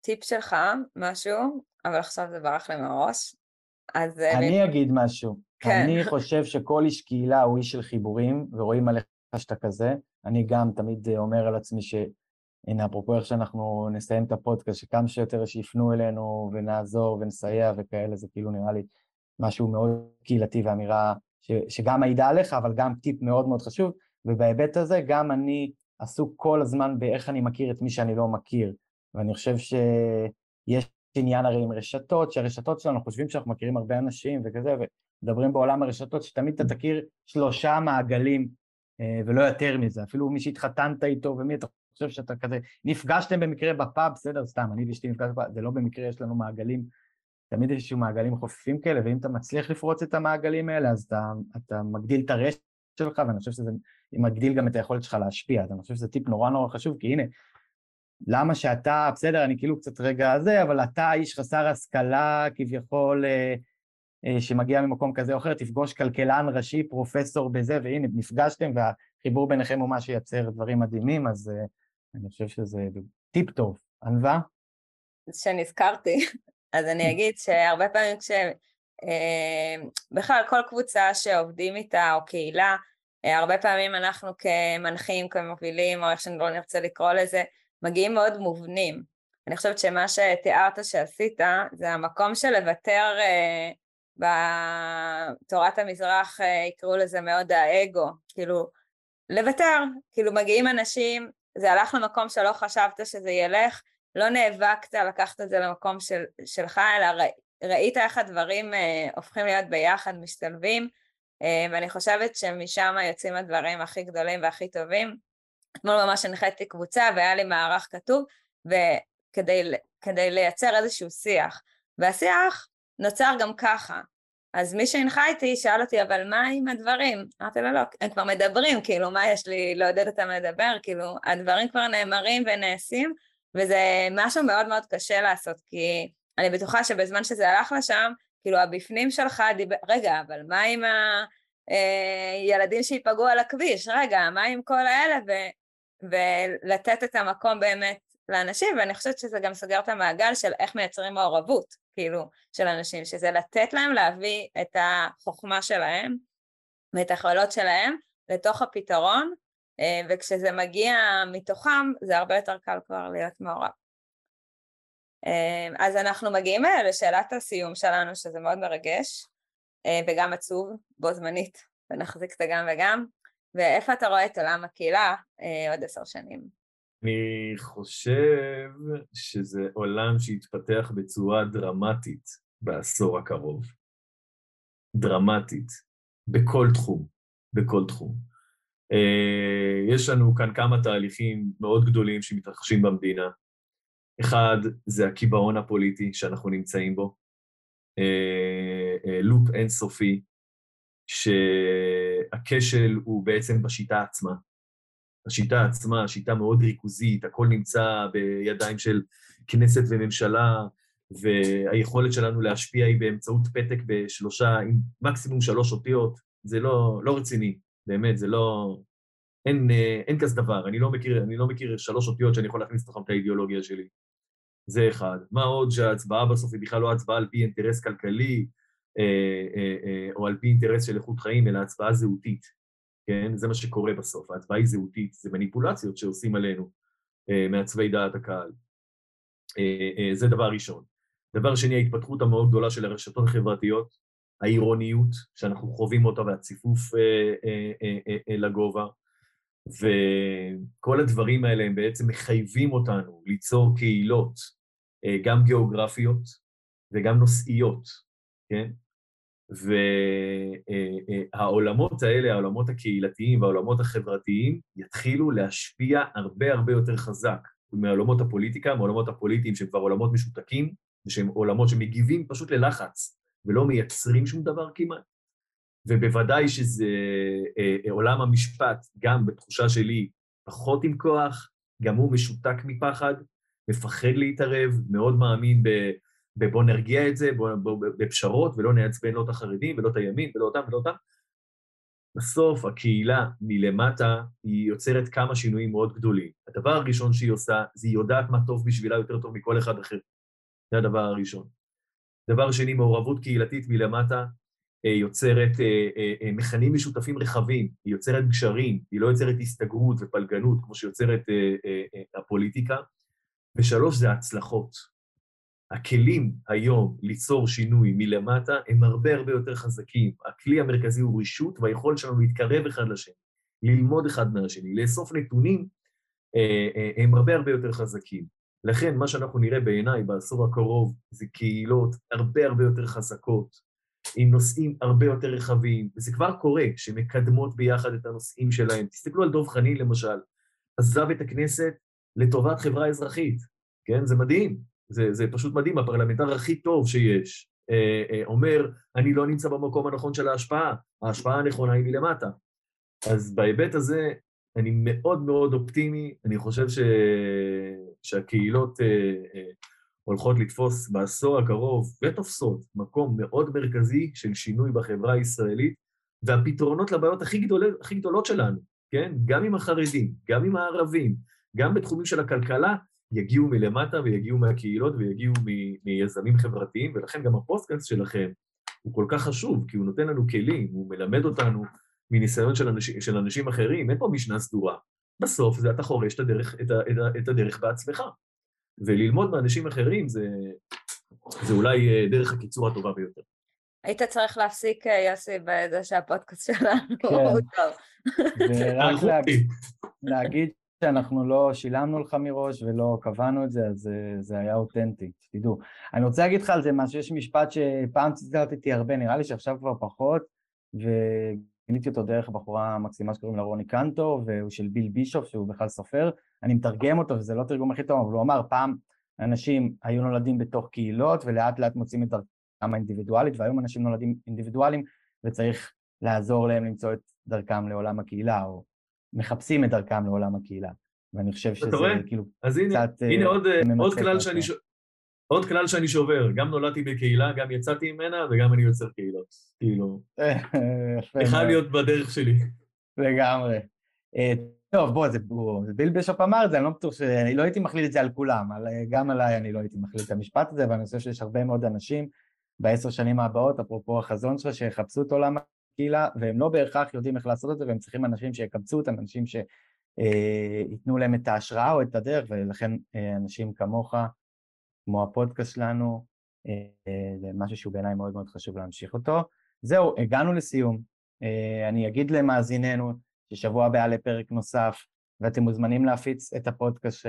הטיפ שלך משהו, אבל עכשיו זה ברח לי מהראש. אז... אה, אני אגיד משהו. כן. אני חושב שכל איש קהילה הוא איש של חיבורים, ורואים עליך שאתה כזה. אני גם תמיד אומר על עצמי ש... הנה, אפרופו איך שאנחנו נסיים את הפודקאסט, שכמה שיותר שיפנו אלינו ונעזור ונסייע וכאלה, זה כאילו נראה לי משהו מאוד קהילתי ואמירה ש, שגם מעידה עליך, אבל גם טיפ מאוד מאוד חשוב, ובהיבט הזה גם אני עסוק כל הזמן באיך אני מכיר את מי שאני לא מכיר, ואני חושב שיש עניין הרי עם רשתות, שהרשתות שלנו חושבים שאנחנו מכירים הרבה אנשים וכזה, ומדברים בעולם הרשתות שתמיד אתה תכיר שלושה מעגלים אה, ולא יותר מזה, אפילו מי שהתחתנת איתו ומי אתה חושב שאתה כזה, נפגשתם במקרה בפאב, בסדר, סתם, אני ואשתי נפגשנו בפאב, זה לא במקרה, יש לנו מעגלים, תמיד יש איזשהו מעגלים חופפים כאלה, ואם אתה מצליח לפרוץ את המעגלים האלה, אז אתה, אתה מגדיל את הרשת שלך, ואני חושב שזה מגדיל גם את היכולת שלך להשפיע, אז אני חושב שזה טיפ נורא נורא חשוב, כי הנה, למה שאתה, בסדר, אני כאילו קצת רגע זה, אבל אתה איש חסר השכלה כביכול, אה, אה, שמגיע ממקום כזה או אחר, תפגוש כלכלן ראשי, פרופסור בזה, והנה, נפגשתם, והחיבור ביניכם הוא מה שייצר דברים מדהימים, אז אה, אני חושב שזה טיפ טוב. ענווה? שנזכרתי, אז אני אגיד שהרבה פעמים כש... בכלל, כל קבוצה שעובדים איתה או קהילה, הרבה פעמים אנחנו כמנחים, כמובילים, או איך שאני לא נרצה לקרוא לזה, מגיעים מאוד מובנים. אני חושבת שמה שתיארת שעשית, זה המקום של לוותר, אה, בתורת המזרח אה, יקראו לזה מאוד האגו, כאילו, לוותר, כאילו מגיעים אנשים, זה הלך למקום שלא חשבת שזה ילך, לא נאבקת לקחת את זה למקום של, שלך, אלא ראי, ראית איך הדברים אה, הופכים להיות ביחד, משתלבים, אה, ואני חושבת שמשם יוצאים הדברים הכי גדולים והכי טובים. אתמול ממש הנחיתי קבוצה והיה לי מערך כתוב, וכדי לייצר איזשהו שיח. והשיח נוצר גם ככה. אז מי שהנחה איתי שאל אותי, אבל מה עם הדברים? אמרתי לו, לא, הם כבר מדברים, כאילו, מה יש לי לעודד אותם לדבר? כאילו, הדברים כבר נאמרים ונעשים, וזה משהו מאוד מאוד קשה לעשות, כי אני בטוחה שבזמן שזה הלך לשם, כאילו, הבפנים שלך דיבר, רגע, אבל מה עם הילדים אה, שייפגעו על הכביש? רגע, מה עם כל האלה? ו... ולתת את המקום באמת לאנשים, ואני חושבת שזה גם סוגר את המעגל של איך מייצרים מעורבות, כאילו, של אנשים, שזה לתת להם להביא את החוכמה שלהם ואת היכולות שלהם לתוך הפתרון, אה, וכשזה מגיע מתוכם, זה הרבה יותר קל כבר להיות מעורב. אה, אז אנחנו מגיעים לשאלת הסיום שלנו, שזה מאוד מרגש וגם עצוב בו זמנית, ונחזיק את הגם וגם. ואיפה אתה רואה את עולם הקהילה עוד עשר שנים? אני חושב שזה עולם שהתפתח בצורה דרמטית בעשור הקרוב. דרמטית. בכל תחום. בכל תחום. Uh, יש לנו כאן כמה תהליכים מאוד גדולים שמתרחשים במדינה. אחד, זה הקיבעון הפוליטי שאנחנו נמצאים בו. Uh, uh, לופ אינסופי, שהכשל הוא בעצם בשיטה עצמה. השיטה עצמה, שיטה מאוד ריכוזית, הכל נמצא בידיים של כנסת וממשלה, והיכולת שלנו להשפיע היא באמצעות פתק בשלושה, עם מקסימום שלוש אותיות, זה לא, לא רציני, באמת, זה לא... אין, אין כזה דבר, אני לא, מכיר, אני לא מכיר שלוש אותיות שאני יכול להכניס לתוכם את האידיאולוגיה שלי. זה אחד. מה עוד שההצבעה בסוף היא בכלל לא הצבעה על פי אינטרס כלכלי, אה, אה, אה, או על פי אינטרס של איכות חיים, אלא הצבעה זהותית. כן? זה מה שקורה בסוף, ההצבעה היא זהותית, זה מניפולציות שעושים עלינו מעצבי דעת הקהל. זה דבר ראשון. דבר שני, ההתפתחות המאוד גדולה של הרשתות החברתיות, העירוניות, שאנחנו חווים אותה והציפוף לגובה, וכל הדברים האלה הם בעצם מחייבים אותנו ליצור קהילות, גם גיאוגרפיות וגם נושאיות, כן? והעולמות האלה, העולמות הקהילתיים והעולמות החברתיים, יתחילו להשפיע הרבה הרבה יותר חזק מעולמות הפוליטיקה, מעולמות הפוליטיים שהם כבר עולמות משותקים, ושהם עולמות שמגיבים פשוט ללחץ, ולא מייצרים שום דבר כמעט. ובוודאי שזה אה, אה, עולם המשפט, גם בתחושה שלי, פחות עם כוח, גם הוא משותק מפחד, מפחד להתערב, מאוד מאמין ב... ובואו נרגיע את זה, בוא, בוא, בפשרות, ולא נעצבן לא את החרדים, ולא את הימין, ולא אותם ולא אותם. בסוף הקהילה מלמטה היא יוצרת כמה שינויים מאוד גדולים. הדבר הראשון שהיא עושה, זה היא יודעת מה טוב בשבילה יותר טוב מכל אחד אחר. זה הדבר הראשון. דבר שני, מעורבות קהילתית מלמטה אה, יוצרת אה, אה, מכנים משותפים רחבים, היא יוצרת גשרים, היא לא יוצרת הסתגרות ופלגנות כמו שיוצרת הפוליטיקה. ושלוש, זה הצלחות. הכלים היום ליצור שינוי מלמטה הם הרבה הרבה יותר חזקים. הכלי המרכזי הוא רישות והיכולת שלנו להתקרב אחד לשני, ללמוד אחד מהשני, לאסוף נתונים, הם הרבה הרבה יותר חזקים. לכן מה שאנחנו נראה בעיניי בעשור הקרוב זה קהילות הרבה הרבה יותר חזקות, עם נושאים הרבה יותר רחבים, וזה כבר קורה, שמקדמות ביחד את הנושאים שלהם. תסתכלו על דב חנין למשל, עזב את הכנסת לטובת חברה אזרחית, כן? זה מדהים, זה, זה פשוט מדהים, הפרלמנטר הכי טוב שיש. אה, אה, אומר, אני לא נמצא במקום הנכון של ההשפעה, ההשפעה הנכונה היא מלמטה. אז בהיבט הזה, אני מאוד מאוד אופטימי, אני חושב ש... שהקהילות אה, אה, הולכות לתפוס בעשור הקרוב, ותופסות, מקום מאוד מרכזי של שינוי בחברה הישראלית, והפתרונות לבעיות הכי, גדול, הכי גדולות שלנו, כן? גם עם החרדים, גם עם הערבים, גם בתחומים של הכלכלה, יגיעו מלמטה ויגיעו מהקהילות ויגיעו מ- מיזמים חברתיים, ולכן גם הפודקאסט שלכם הוא כל כך חשוב, כי הוא נותן לנו כלים, הוא מלמד אותנו מניסיון של, אנש, של אנשים אחרים, אין פה משנה סדורה. בסוף זה אתה חורש את הדרך, את, ה, את, ה, את הדרך בעצמך. וללמוד מאנשים אחרים זה, זה אולי אה, דרך הקיצור הטובה ביותר. היית צריך להפסיק, אה, יוסי, בזה שהפודקאסט שלנו כן. הוא טוב. ורק להגיד, להגיד שאנחנו לא שילמנו לך מראש ולא קבענו את זה, אז זה, זה היה אותנטי, שתדעו. אני רוצה להגיד לך על זה משהו, יש משפט שפעם ציטטתי הרבה, נראה לי שעכשיו כבר פחות, גיליתי אותו דרך בחורה מקסימה שקוראים לה רוני קנטו, והוא של ביל בישוף, שהוא בכלל סופר. אני מתרגם אותו, וזה לא תרגום הכי טוב, אבל הוא אמר, פעם אנשים היו נולדים בתוך קהילות, ולאט לאט מוצאים את דרכם האינדיבידואלית, והיום אנשים נולדים אינדיבידואלים, וצריך לעזור להם למצוא את דרכם לעולם הקהילה, או מחפשים את דרכם לעולם הקהילה. ואני חושב שזה כאילו אז הנה, קצת... הנה עוד, אה, עוד כלל שאני, ש... עוד כלל שאני שובר, גם נולדתי בקהילה, גם יצאתי ממנה וגם אני יוצר קהילות. כאילו, חייב להיות בדרך שלי. לגמרי. אה, טוב, בוא, זה ביל בשופ אמר את זה, אני לא בטוח ש... אני לא הייתי מכליל את זה על כולם, גם עליי אני לא הייתי מכליל את המשפט הזה, ואני חושב שיש הרבה מאוד אנשים בעשר שנים הבאות, אפרופו החזון שלך, שיחפשו את עולם הקהילה, והם לא בהכרח יודעים איך לעשות את זה, והם צריכים אנשים שיקבצו אותם, אנשים שייתנו אה, להם את ההשראה או את הדרך, ולכן אה, אנשים כמוך, כמו הפודקאסט שלנו, אה, זה משהו שהוא בעיניי מאוד מאוד חשוב להמשיך אותו. זהו, הגענו לסיום. אני אגיד למאזיננו ששבוע הבא יעלה פרק נוסף, ואתם מוזמנים להפיץ את הפודקאסט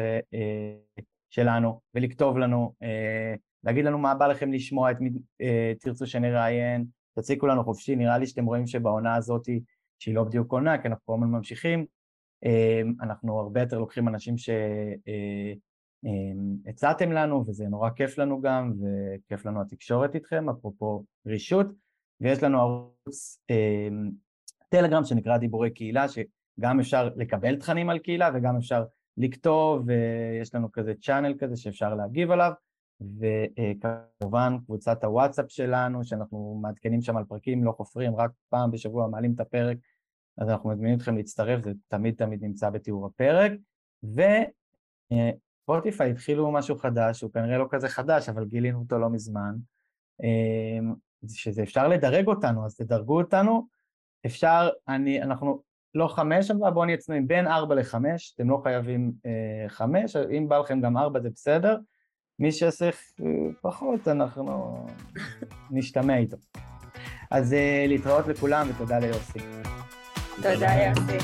שלנו ולכתוב לנו, להגיד לנו מה בא לכם לשמוע, את מי תרצו שנראיין, תציקו לנו חופשי, נראה לי שאתם רואים שבעונה הזאת, שהיא לא בדיוק עונה, כי אנחנו כל הזמן ממשיכים, אנחנו הרבה יותר לוקחים אנשים ש... אמ, הצעתם לנו וזה נורא כיף לנו גם וכיף לנו התקשורת איתכם, אפרופו רישות, ויש לנו ערוץ טלגרם שנקרא דיבורי קהילה, שגם אפשר לקבל תכנים על קהילה וגם אפשר לכתוב, ויש לנו כזה צ'אנל כזה שאפשר להגיב עליו, וכמובן קבוצת הוואטסאפ שלנו, שאנחנו מעדכנים שם על פרקים, לא חופרים, רק פעם בשבוע מעלים את הפרק, אז אנחנו מזמינים אתכם להצטרף, זה תמיד תמיד נמצא בתיאור הפרק, ו... ספוטיפיי התחילו משהו חדש, הוא כנראה לא כזה חדש, אבל גילינו אותו לא מזמן, אמ, שזה אפשר לדרג אותנו, אז תדרגו אותנו, אפשר, אני, אנחנו לא חמש, אבל בואו נהיה צנועים, בין ארבע לחמש, אתם לא חייבים אה, חמש, אם בא לכם גם ארבע זה בסדר, מי שיעשה פחות, אנחנו נשתמע איתו. אז אה, להתראות לכולם ותודה ליוסי. תודה יוסי.